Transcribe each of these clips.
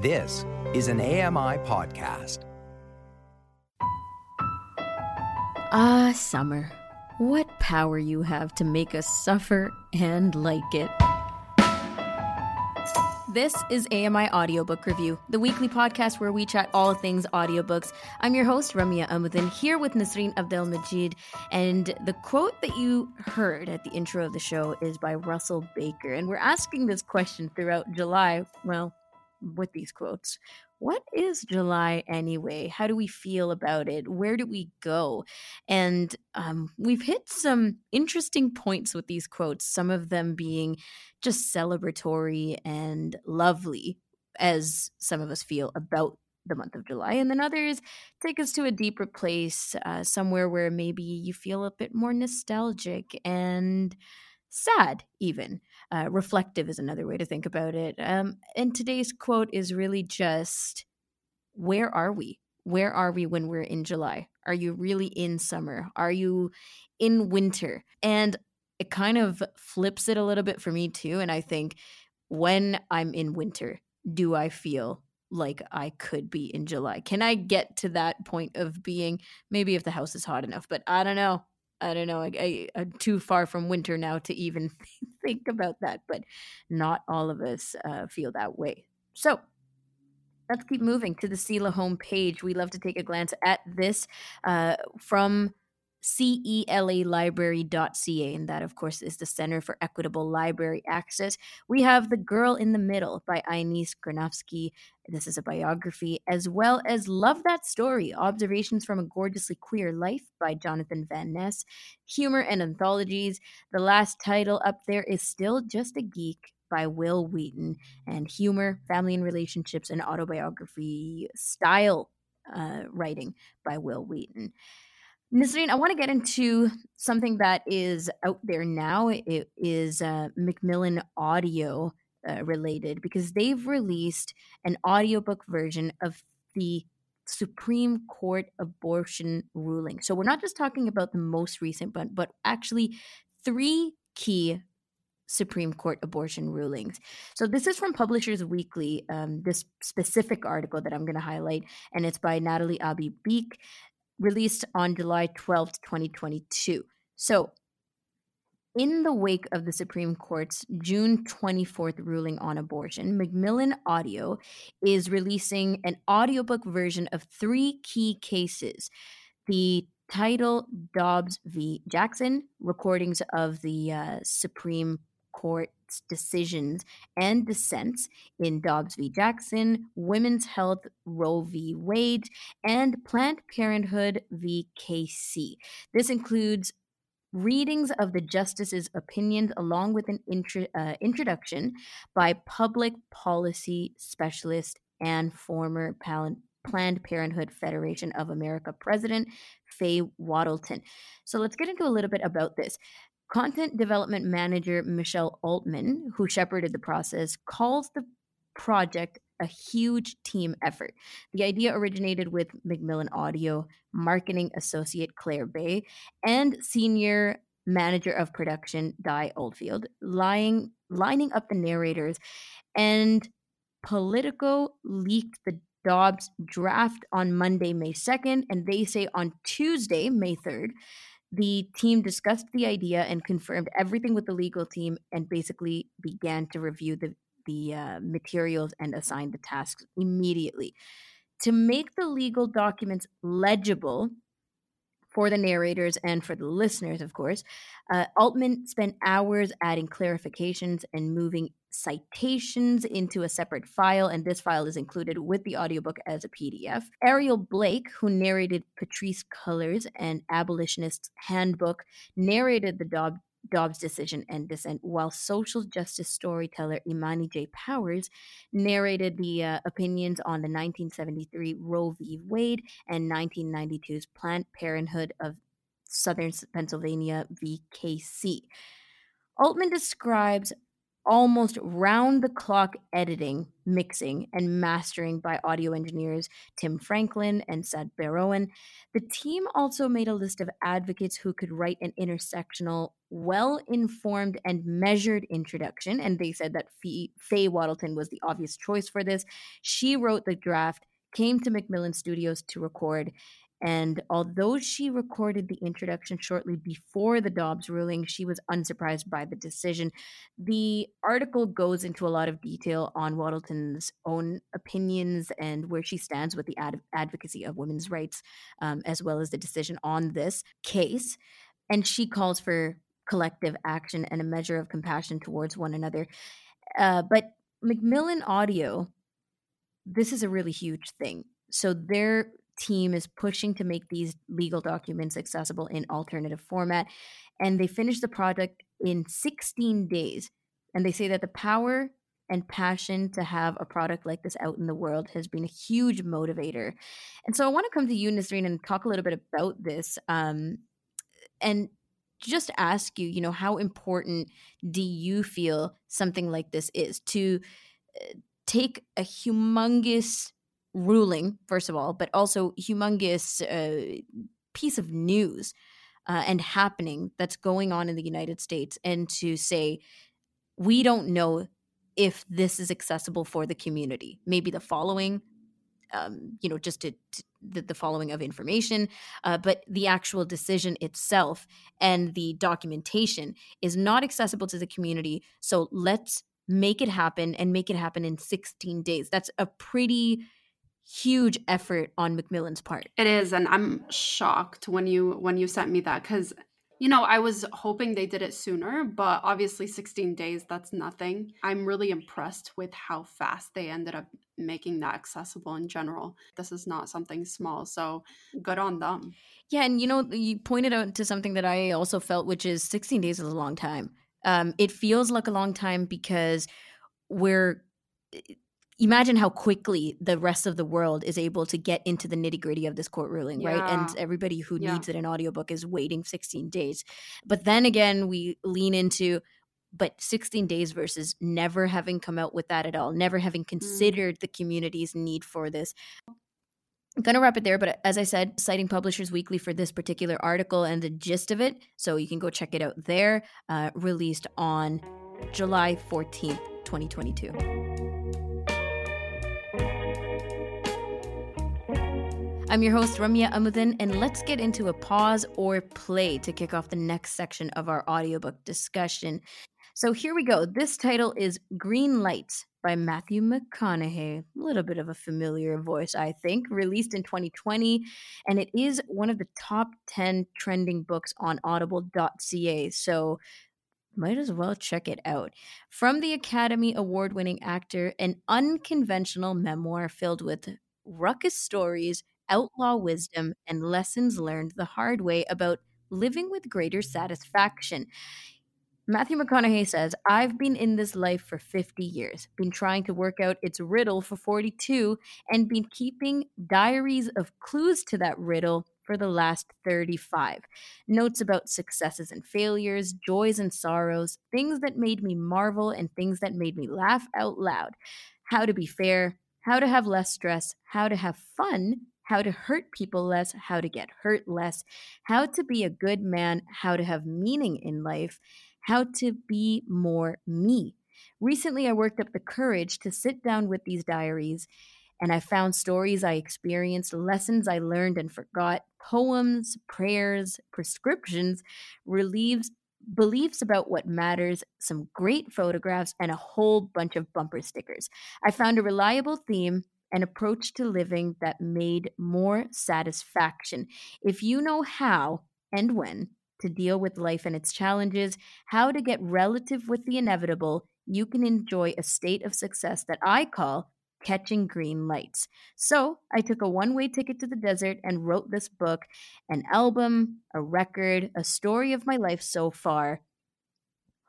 This is an AMI podcast. Ah, summer. What power you have to make us suffer and like it. This is AMI Audiobook Review, the weekly podcast where we chat all things audiobooks. I'm your host, Ramya Amuthan, here with Nasreen Abdel Majid. And the quote that you heard at the intro of the show is by Russell Baker. And we're asking this question throughout July. Well, with these quotes. What is July anyway? How do we feel about it? Where do we go? And um, we've hit some interesting points with these quotes, some of them being just celebratory and lovely, as some of us feel about the month of July, and then others take us to a deeper place, uh, somewhere where maybe you feel a bit more nostalgic and sad, even. Uh, reflective is another way to think about it. Um, and today's quote is really just where are we? Where are we when we're in July? Are you really in summer? Are you in winter? And it kind of flips it a little bit for me too. And I think when I'm in winter, do I feel like I could be in July? Can I get to that point of being maybe if the house is hot enough? But I don't know. I don't know. I, am too far from winter now to even think about that, but not all of us uh, feel that way. So let's keep moving to the CELA homepage. We love to take a glance at this uh, from celalibrary.ca, and that, of course, is the Center for Equitable Library Access. We have The Girl in the Middle by Ines Granovsky. This is a biography, as well as Love That Story Observations from a Gorgeously Queer Life by Jonathan Van Ness. Humor and Anthologies. The last title up there is Still Just a Geek by Wil Wheaton, and humor, family and relationships, and autobiography style uh, writing by Wil Wheaton. Nasreen, I want to get into something that is out there now. It is uh, Macmillan Audio uh, related because they've released an audiobook version of the Supreme Court abortion ruling. So we're not just talking about the most recent, but but actually three key Supreme Court abortion rulings. So this is from Publishers Weekly, um, this specific article that I'm going to highlight, and it's by Natalie Abi Beek released on July 12th, 2022. So, in the wake of the Supreme Court's June 24th ruling on abortion, Macmillan Audio is releasing an audiobook version of three key cases. The title Dobbs v. Jackson, recordings of the uh, Supreme Decisions and dissents in Dobbs v. Jackson, Women's Health Roe v. Wade, and Planned Parenthood v. Casey. This includes readings of the justice's opinions along with an intro, uh, introduction by public policy specialist and former Planned Parenthood Federation of America president Faye Wattleton. So let's get into a little bit about this. Content development manager Michelle Altman, who shepherded the process, calls the project a huge team effort. The idea originated with Macmillan Audio marketing associate Claire Bay and senior manager of production Di Oldfield, lying, lining up the narrators. And Politico leaked the Dobbs draft on Monday, May 2nd, and they say on Tuesday, May 3rd, the team discussed the idea and confirmed everything with the legal team and basically began to review the, the uh, materials and assign the tasks immediately. To make the legal documents legible, for the narrators and for the listeners, of course. Uh, Altman spent hours adding clarifications and moving citations into a separate file, and this file is included with the audiobook as a PDF. Ariel Blake, who narrated Patrisse Cullors and Abolitionist's Handbook, narrated the Dobbs Dobbs' decision and dissent, while social justice storyteller Imani J. Powers narrated the uh, opinions on the 1973 Roe v. Wade and 1992's Planned Parenthood of Southern Pennsylvania v. Casey. Altman describes almost round the clock editing, mixing, and mastering by audio engineers Tim Franklin and Sad Barowan. The team also made a list of advocates who could write an intersectional, well informed, and measured introduction. And they said that Faye Wattleton was the obvious choice for this. She wrote the draft, came to Macmillan Studios to record, and although she recorded the introduction shortly before the Dobbs ruling, she was unsurprised by the decision. The article goes into a lot of detail on Wattleton's own opinions and where she stands with the ad- advocacy of women's rights, um, as well as the decision on this case. And she calls for collective action and a measure of compassion towards one another. Uh, but Macmillan Audio, this is a really huge thing. So they're team is pushing to make these legal documents accessible in alternative format. And they finished the project in 16 days. And they say that the power and passion to have a product like this out in the world has been a huge motivator. And so I want to come to you, Nasreen, and talk a little bit about this. Um, and just ask you, you know, how important do you feel something like this is to uh, take a humongous ruling, first of all, but also humongous uh, piece of news uh, and happening that's going on in the United States, and to say, we don't know if this is accessible for the community. Maybe the following, um, you know, just to, to the, the, following of information, uh, but the actual decision itself and the documentation is not accessible to the community. So let's make it happen and make it happen in 16 days. That's a pretty huge effort on Macmillan's part. It is, and I'm shocked when you when you sent me that because you know I was hoping they did it sooner, but obviously 16 days that's nothing. I'm really impressed with how fast they ended up making that accessible in general. This is not something small, so good on them. Yeah, and you know you pointed out to something that I also felt, which is 16 days is a long time. Um, it feels like a long time because we're imagine how quickly the rest of the world is able to get into the nitty gritty of this court ruling, yeah. right? And everybody who yeah. needs it in audiobook is waiting 16 days. But then again, we lean into but 16 days versus never having come out with that at all, never having mm. considered mm. the community's need for this. I'm going to wrap it there, but as I said, citing Publishers Weekly for this particular article and the gist of it. So you can go check it out there, uh, released on July 14th, 2022. I'm your host, Ramya Amuthan, and let's get into a pause or play to kick off the next section of our audiobook discussion. So here we go. This title is Green Lights by Matthew McConaughey. A little bit of a familiar voice, I think, released in 2020, and it is one of the top 10 trending books on audible.ca. So might as well check it out. From the Academy Award winning actor, an unconventional memoir filled with ruckus stories outlaw wisdom and lessons learned the hard way about living with greater satisfaction. Matthew McConaughey says, I've been in this life for 50 years, been trying to work out its riddle for 42, and been keeping diaries of clues to that riddle for the last 35. Notes about successes and failures, joys and sorrows, things that made me marvel, and things that made me laugh out loud. How to be fair, how to have less stress, how to have fun, how to hurt people less, how to get hurt less, how to be a good man, how to have meaning in life, how to be more me. Recently, I worked up the courage to sit down with these diaries, and I found stories I experienced, lessons I learned and forgot, poems, prayers, prescriptions, relieves, beliefs about what matters, some great photographs, and a whole bunch of bumper stickers. I found a reliable theme an approach to living that made more satisfaction. If you know how and when to deal with life and its challenges, how to get relative with the inevitable, you can enjoy a state of success that I call catching green lights. So I took a one way ticket to the desert and wrote this book an album, a record, a story of my life so far.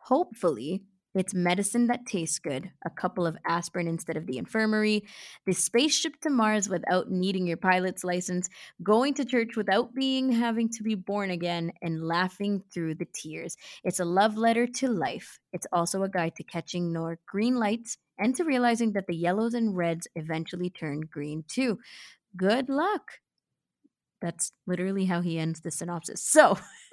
Hopefully, It's medicine that tastes good, a couple of aspirin instead of the infirmary, the spaceship to Mars without needing your pilot's license, going to church without being having to be born again, and laughing through the tears. It's a love letter to life. It's also a guide to catching more green lights and to realizing that the yellows and reds eventually turn green too. Good luck. That's literally how he ends the synopsis. So,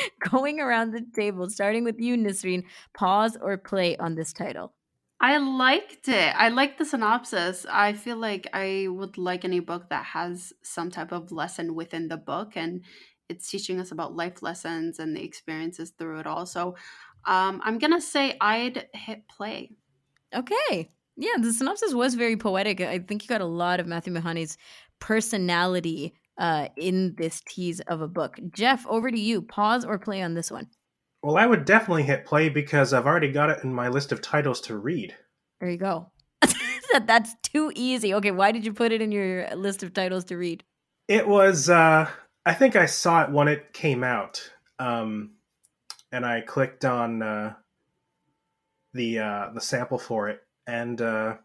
going around the table, starting with you, Nisreen, pause or play on this title. I liked it. I like the synopsis. I feel like I would like any book that has some type of lesson within the book and it's teaching us about life lessons and the experiences through it all. So um, I'm going to say I'd hit play. Okay. Yeah, the synopsis was very poetic. I think you got a lot of Matthew McConaughey's personality uh, in this tease of a book. Jeff, over to you. Pause or play on this one. Well, I would definitely hit play because I've already got it in my list of titles to read. There you go. That's too easy. Okay, why did you put it in your list of titles to read? It was, uh, I think I saw it when it came out. Um, and I clicked on uh, the uh, the sample for it. And uh,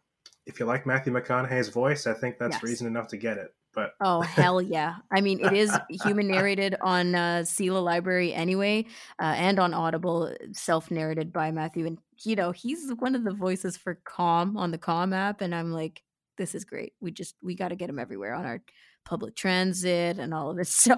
if you like Matthew McConaughey's voice, I think that's yes. reason enough to get it. But oh hell yeah! I mean, it is human narrated on uh, CELA Library anyway, uh, and on Audible, self narrated by Matthew. And you know, he's one of the voices for Calm on the Calm app, and I'm like, this is great. We just we got to get him everywhere on our public transit and all of it. So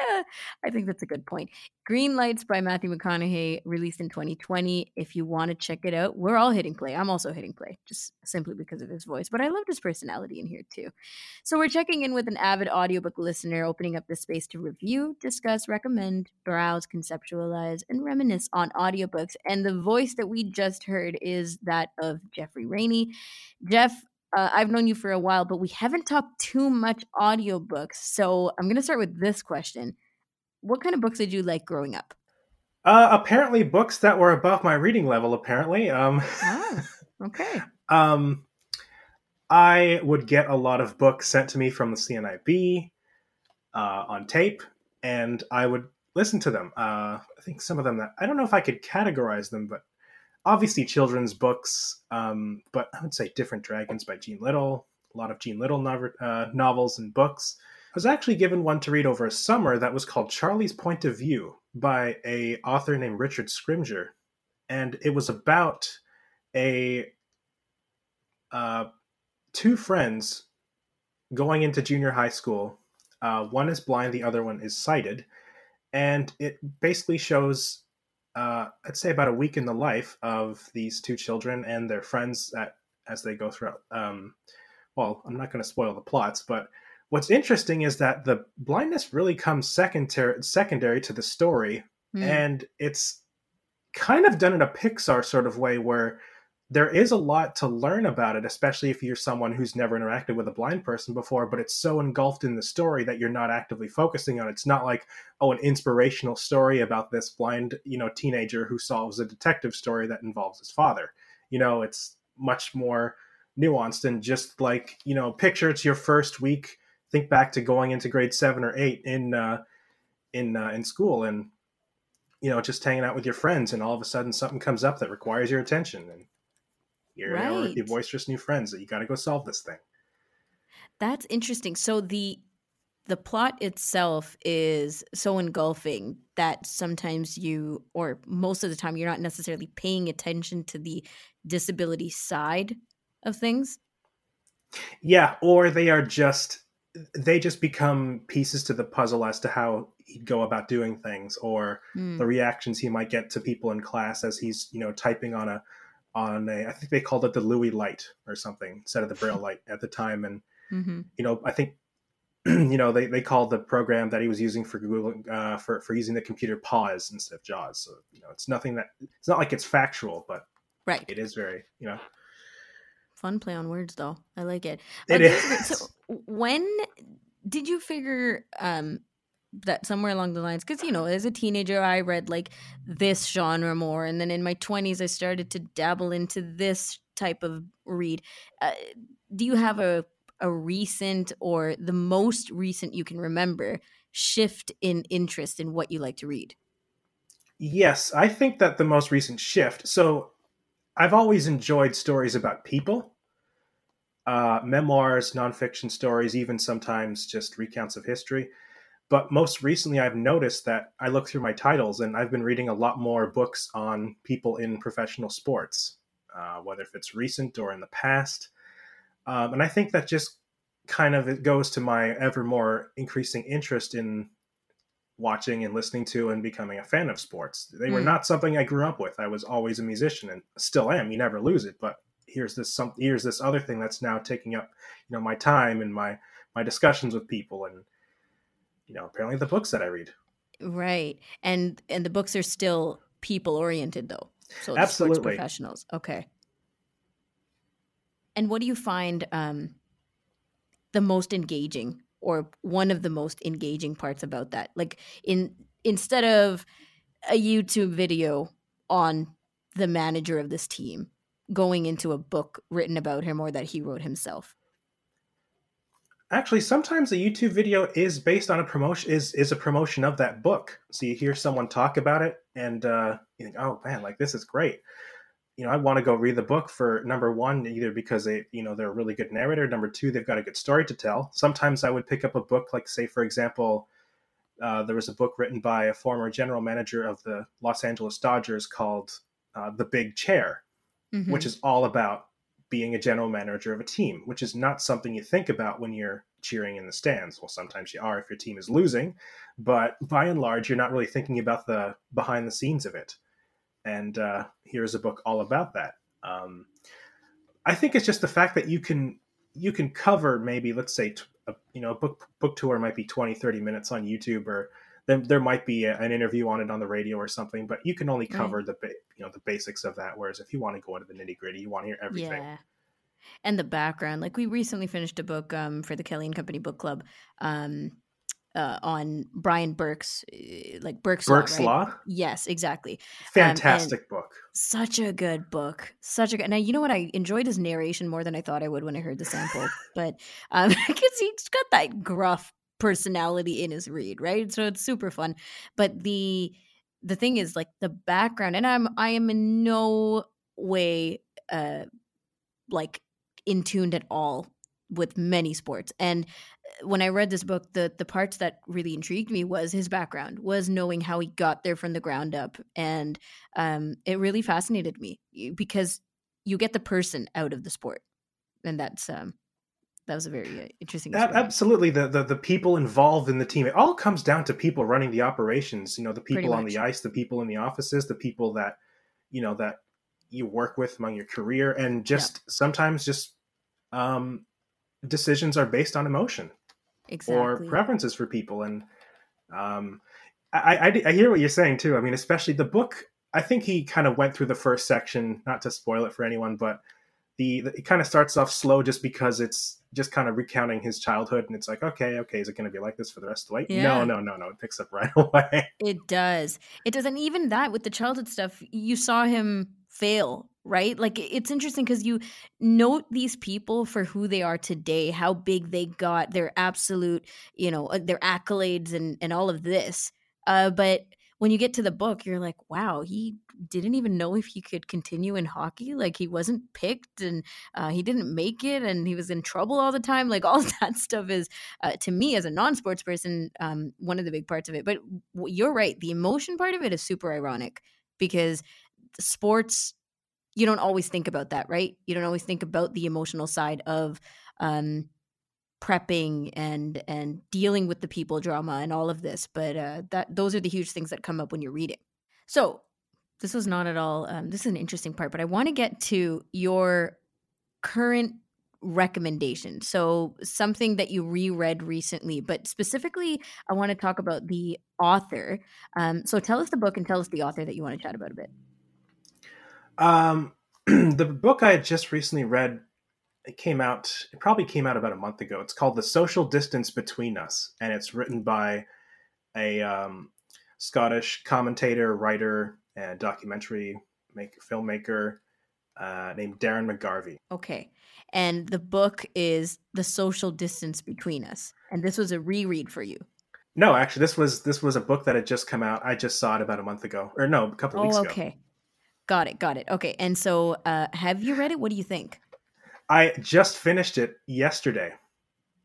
yeah, I think that's a good point. Green Lights by Matthew McConaughey, released in 2020. If you want to check it out, we're all hitting play. I'm also hitting play, just simply because of his voice. But I loved his personality in here too. So we're checking in with an avid audiobook listener, opening up the space to review, discuss, recommend, browse, conceptualize, and reminisce on audiobooks. And the voice that we just heard is that of Jeffrey Rainey. Jeff, uh, I've known you for a while, but we haven't talked too much audiobooks. So I'm going to start with this question. What kind of books did you like growing up? Uh, apparently, books that were above my reading level, apparently. Um, oh, okay. um, I would get a lot of books sent to me from the CNIB uh, on tape, and I would listen to them. Uh, I think some of them that I don't know if I could categorize them, but obviously children's books, um, but I would say Different Dragons by Jean Little, a lot of Jean Little uh, novels and books. I was actually given one to read over a summer that was called Charlie's Point of View by a author named Richard Scrimger, and it was about a uh, two friends going into junior high school. Uh, one is blind, the other one is sighted, and it basically shows uh, I'd say about a week in the life of these two children and their friends at, as they go throughout. Um, well, I'm not going to spoil the plots, but what's interesting is that the blindness really comes secondary secondary to the story, mm. and it's kind of done in a Pixar sort of way where there is a lot to learn about it, especially if you're someone who's never interacted with a blind person before, but it's so engulfed in the story that you're not actively focusing on. It's not like, oh, an inspirational story about this blind, you know, teenager who solves a detective story that involves his father. You know, it's much more nuanced and just like, you know, picture it's your first week. Think back to going into grade seven or eight in uh in uh, in school and you know, just hanging out with your friends and all of a sudden something comes up that requires your attention and you're right. with your boisterous new friends that you got to go solve this thing. That's interesting. So the the plot itself is so engulfing that sometimes you or most of the time you're not necessarily paying attention to the disability side of things. Yeah, or they are just they just become pieces to the puzzle as to how he'd go about doing things or mm. the reactions he might get to people in class as he's you know typing on a on a I think they called it the Louis light or something instead of the Braille light at the time. And mm-hmm. you know, I think you know they, they called the program that he was using for Google uh, for for using the computer Pause instead of JAWS. So you know, it's nothing that it's not like it's factual, but right, it is very you know. Fun play on words, though. I like it. It okay, is. So, when did you figure um, that somewhere along the lines because you know as a teenager i read like this genre more and then in my 20s i started to dabble into this type of read uh, do you have a a recent or the most recent you can remember shift in interest in what you like to read Yes, I think that the most recent shift. So, I've always enjoyed stories about people, uh, memoirs, nonfiction stories, even sometimes just recounts of history. But most recently, I've noticed that I look through my titles and I've been reading a lot more books on people in professional sports, uh, whether if it's recent or in the past. Um, and I think that just kind of it goes to my ever more increasing interest in watching and listening to and becoming a fan of sports. They were Mm. not something I grew up with. I was always a musician and still am. You never lose it, but here's this some here's this other thing that's now taking up, you know, my time and my my discussions with people and you know, apparently the books that I read. Right. And and the books are still people oriented though. So Absolutely. professionals. Okay. And what do you find um the most engaging or one of the most engaging parts about that? Like in instead of a YouTube video on the manager of this team going into a book written about him or that he wrote himself. Actually, sometimes a YouTube video is based on a promotion is is a promotion of that book. So you hear someone talk about it, and uh, you think, "Oh man, like this is great." You know, I want to go read the book for number one, either because they, you know, they're a really good narrator. Number two, they've got a good story to tell. Sometimes I would pick up a book, like say, for example, uh, there was a book written by a former general manager of the Los Angeles Dodgers called uh, "The Big Chair," Mhm. which is all about being a general manager of a team, which is not something you think about when you're cheering in the stands. Well, sometimes you are if your team is losing, but by and large, you're not really thinking about the behind the scenes of it. And uh, here's a book all about that. Um, I think it's just the fact that you can you can cover maybe let's say t- a, you know a book book tour might be 20 30 minutes on YouTube or there, there might be a, an interview on it on the radio or something but you can only Right. cover the ba- you know the basics of that whereas if you want to go into the nitty gritty you want to hear everything Yeah. And the background. Like we recently finished a book um, for the Kelly and Company book club um, uh, on Brian Burke's, uh, like Burke's, Burke's Law. right? Law Yes, exactly. fantastic book Such a good book. Such a good. Now you know what? I enjoyed his narration more than I thought I would when I heard the sample. but um, because he's got that gruff personality in his read, right? So it's super fun. But the the thing is, like the background, and I'm I am in no way uh like in tuned at all with many sports and uh, when i read this book the the parts that really intrigued me was his background was knowing how he got there from the ground up and um it really fascinated me because you get the person out of the sport and that's um that was a very uh, interesting experience. absolutely. The, the the people involved in the team it all comes down to people running the operations you know the people on the ice the people in the offices the people that you know that you work with among your career and just sometimes just um decisions are based on emotion exactly. or preferences for people and um I, I i hear what you're saying too. I mean especially the book i think he kind of went through the first section not to spoil it for anyone but the, the it kind of starts off slow just because it's just kind of recounting his childhood and it's like okay okay is it going to be like this for the rest of the way Yeah. no no no no it picks up right away It does. It does. And even that with the childhood stuff, you saw him fail, right? Like it's interesting because you note these people for who they are today, how big they got, their absolute, you know, uh, their accolades and, and all of this. Uh, but when you get to the book, you're like, wow, he didn't even know if he could continue in hockey. Like he wasn't picked and uh, he didn't make it and he was in trouble all the time. Like all that stuff is, uh, to me as a non-sports person, um, one of the big parts of it. But you're right. The emotion part of it is super ironic because sports, you don't always think about that, right? You don't always think about the emotional side of um, prepping and and dealing with the people drama and all of this. But uh, that those are the huge things that come up when you're reading. So this was not at all. Um, this is an interesting part, but I want to get to your current recommendation. So something that you reread recently, but specifically, I want to talk about the author. Um, so tell us the book and tell us the author that you want to chat about a bit. um the book i had just recently read it came out it probably came out about a month ago it's called the social distance between us and it's written by a um, scottish commentator writer and documentary make, filmmaker uh, named darren mcgarvey Okay. And the book is The Social Distance Between Us. And this was a reread for you. No, actually, this was this was a book that had just come out. I just saw it about a month ago, or no, a couple oh, weeks ago. okay. Got it. Got it. Okay. And so, uh, have you read it? What do you think? I just finished it yesterday.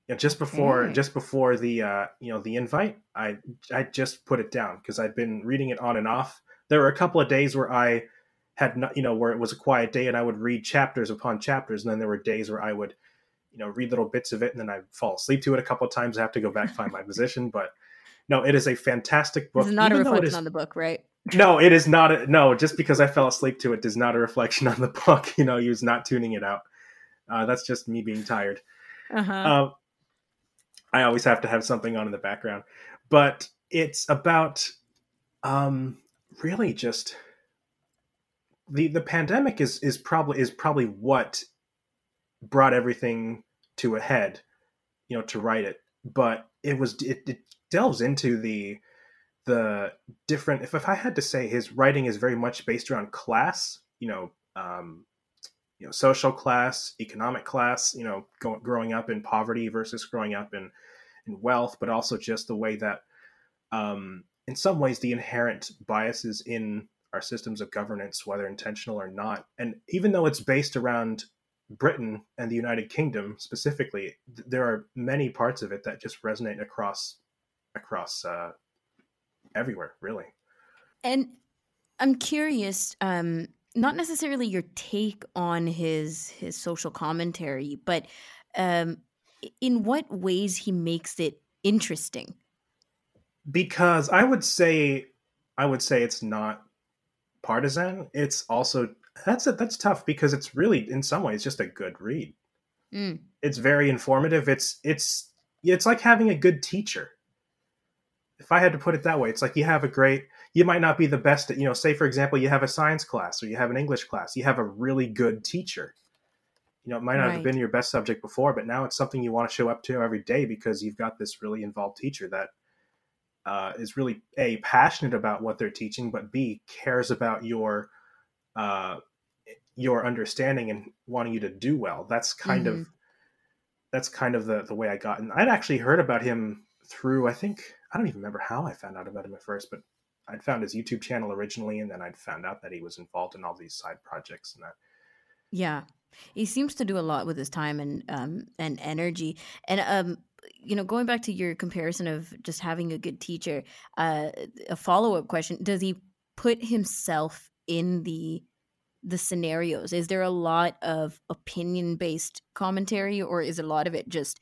Yeah, just before Okay. just before the uh, you know the invite, I I just put it down because I'd been reading it on and off. There were a couple of days where I had not, you know, where it was a quiet day and I would read chapters upon chapters, and then there were days where I would, you know, read little bits of it and then I'd fall asleep to it a couple of times. I have to go back find my position, but no, it is a fantastic book. Is not a reflection is- on the book, right? no, it is not. A, no, just because I fell asleep to it does not a reflection on the book. You know, he was not tuning it out. Uh, that's just me being tired. Uh-huh. Um, I always have to have something on in the background, but it's about um, really just the the pandemic is is probably is probably what brought everything to a head, you know, to write it. But it was it, it delves into the the different. If if I had to say, his writing is very much based around class, you know. Um, you know, social class, economic class, you know, go, growing up in poverty versus growing up in, in wealth, but also just the way that, um, in some ways, the inherent biases in our systems of governance, whether intentional or not. And even though it's based around Britain and the United Kingdom specifically, th- there are many parts of it that just resonate across across uh, everywhere, really. And I'm curious, um, not necessarily your take on his his social commentary, but um, in what ways he makes it interesting. because I would say I would say it's not partisan. It's also that's it. That's tough because it's really in some ways just a good read. Mm. It's very informative. It's it's it's like having a good teacher. If I had to put it that way, it's like you have a great. You might not be the best at you know. Say for example, you have a science class or you have an English class. You have a really good teacher. You know, it might not have been your best subject before, but now it's something you want to show up to every day because you've got this really involved teacher that uh, is really a passionate about what they're teaching, but b cares about your uh, your understanding and wanting you to do well. That's kind of that's kind of the the way I got. And I'd actually heard about him through I think I don't even remember how I found out about him at first, but I'd found his YouTube channel originally, and then I'd found out that he was involved in all these side projects and that. Yeah, he seems to do a lot with his time and um and energy. And um, you know, going back to your comparison of just having a good teacher, uh, a follow up question: Does he put himself in the the scenarios? Is there a lot of opinion based commentary, or is a lot of it just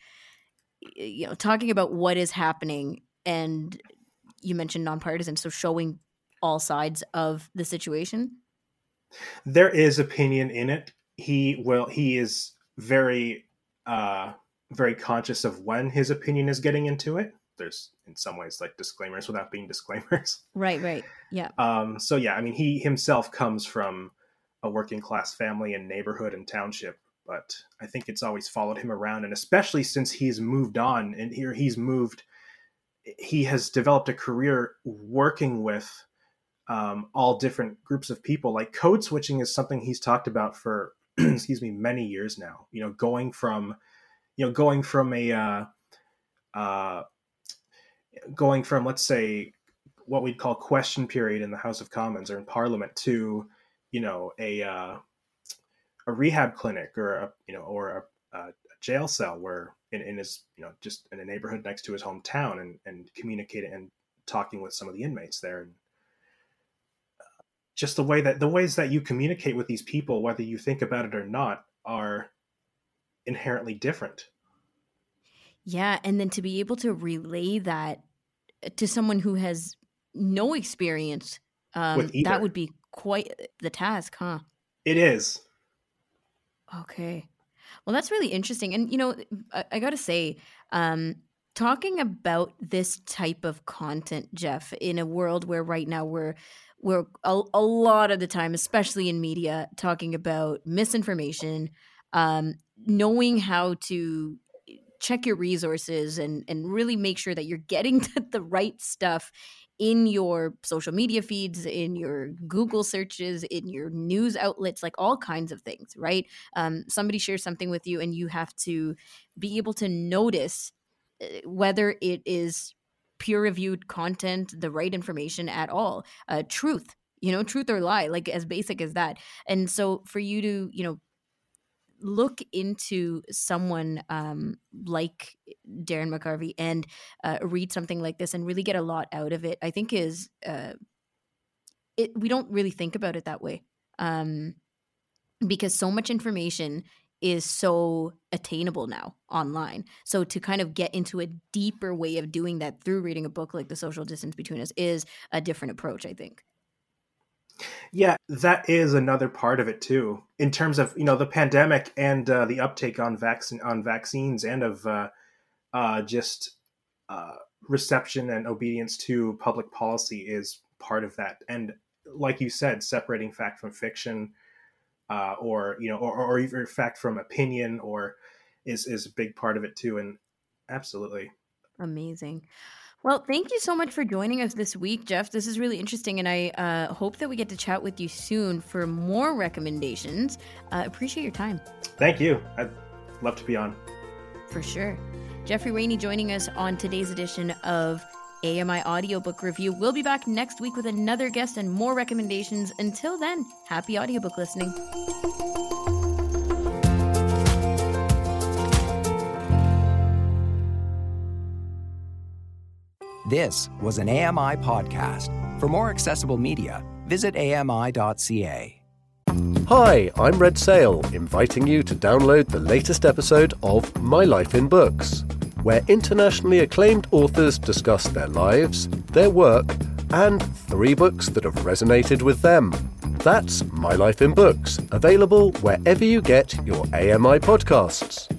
you know talking about what is happening? And you mentioned nonpartisan, so showing all sides of the situation. there is opinion in it. He will. He is very, uh, very conscious of when his opinion is getting into it. There's in some ways like disclaimers without being disclaimers. Right. Right. Yeah. Um, so yeah, I mean, he himself comes from a working class family and neighborhood and township, but I think it's always followed him around, and especially since he's moved on and here he's moved, he has developed a career working with um, all different groups of people. Like code switching is something he's talked about for excuse me many years now. You know, going from you know going from a uh, uh, going from let's say what we'd call question period in the House of Commons or in Parliament to you know a uh, a rehab clinic or a you know or a, a jail cell where in, in his you know just in a neighborhood next to his hometown and and communicating and talking with some of the inmates there and uh, just the way that the ways that you communicate with these people whether you think about it or not are inherently different Yeah, and then to be able to relay that uh, to someone who has no experience, um, that would be quite the task, huh? it is Okay. Well, that's really interesting. And, you know, I, I got to say, um, talking about this type of content, Jeff, in a world where right now we're, we're a, a lot of the time, especially in media, talking about misinformation, um, knowing how to check your resources and, and really make sure that you're getting the right stuff in your social media feeds, in your Google searches, in your news outlets, like all kinds of things, right? um, somebody shares something with you and you have to be able to notice uh, whether it is peer reviewed content, the right information at all. Uh, truth, you know, truth or lie, like as basic as that. And so for you to, you know, look into someone um, like Darren McGarvey and uh, read something like this and really get a lot out of it, I think is uh, it. We don't really think about it that way um, because so much information is so attainable now online. So to kind of get into a deeper way of doing that through reading a book like The Social Distance Between Us is a different approach, I think. Yeah, that is another part of it too. In terms of you know the pandemic and uh, the uptake on vaccine on vaccines and of uh, uh, just uh, reception and obedience to public policy is part of that. And like you said, separating fact from fiction, uh, or you know, or, or even fact from opinion, or is is a big part of it too. And absolutely amazing. Well, thank you so much for joining us this week, Jeff. This is really interesting, and I uh, hope that we get to chat with you soon for more recommendations. Uh, appreciate your time. Thank you. I'd love to be on. For sure. Jeffrey Rainey joining us on today's edition of AMI Audiobook Review. We'll be back next week with another guest and more recommendations. Until then, happy audiobook listening. This was an AMI podcast. For more accessible media, visit ami.ca. Hi, I'm Red Sale, inviting you to download the latest episode of My Life in Books, where internationally acclaimed authors discuss their lives, their work, and three books that have resonated with them. That's My Life in Books, available wherever you get your AMI podcasts.